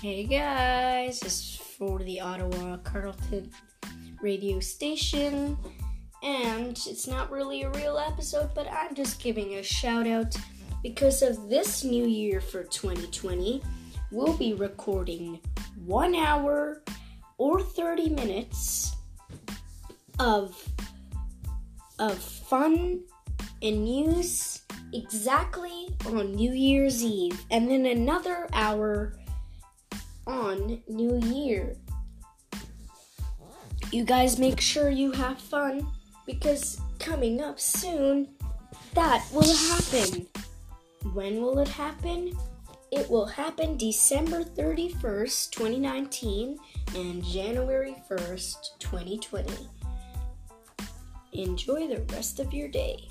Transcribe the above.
Hey guys, this is for the Ottawa Carleton radio station, and it's not really a real episode, but I'm just giving a shout out because of this new year for 2020. We'll be recording one hour or 30 minutes of of fun and news exactly on New Year's Eve, and then another hour New Year. You guys make sure you have fun because coming up soon, that will happen. When will it happen? It will happen December 31st, 2019 and January 1st, 2020. Enjoy the rest of your day.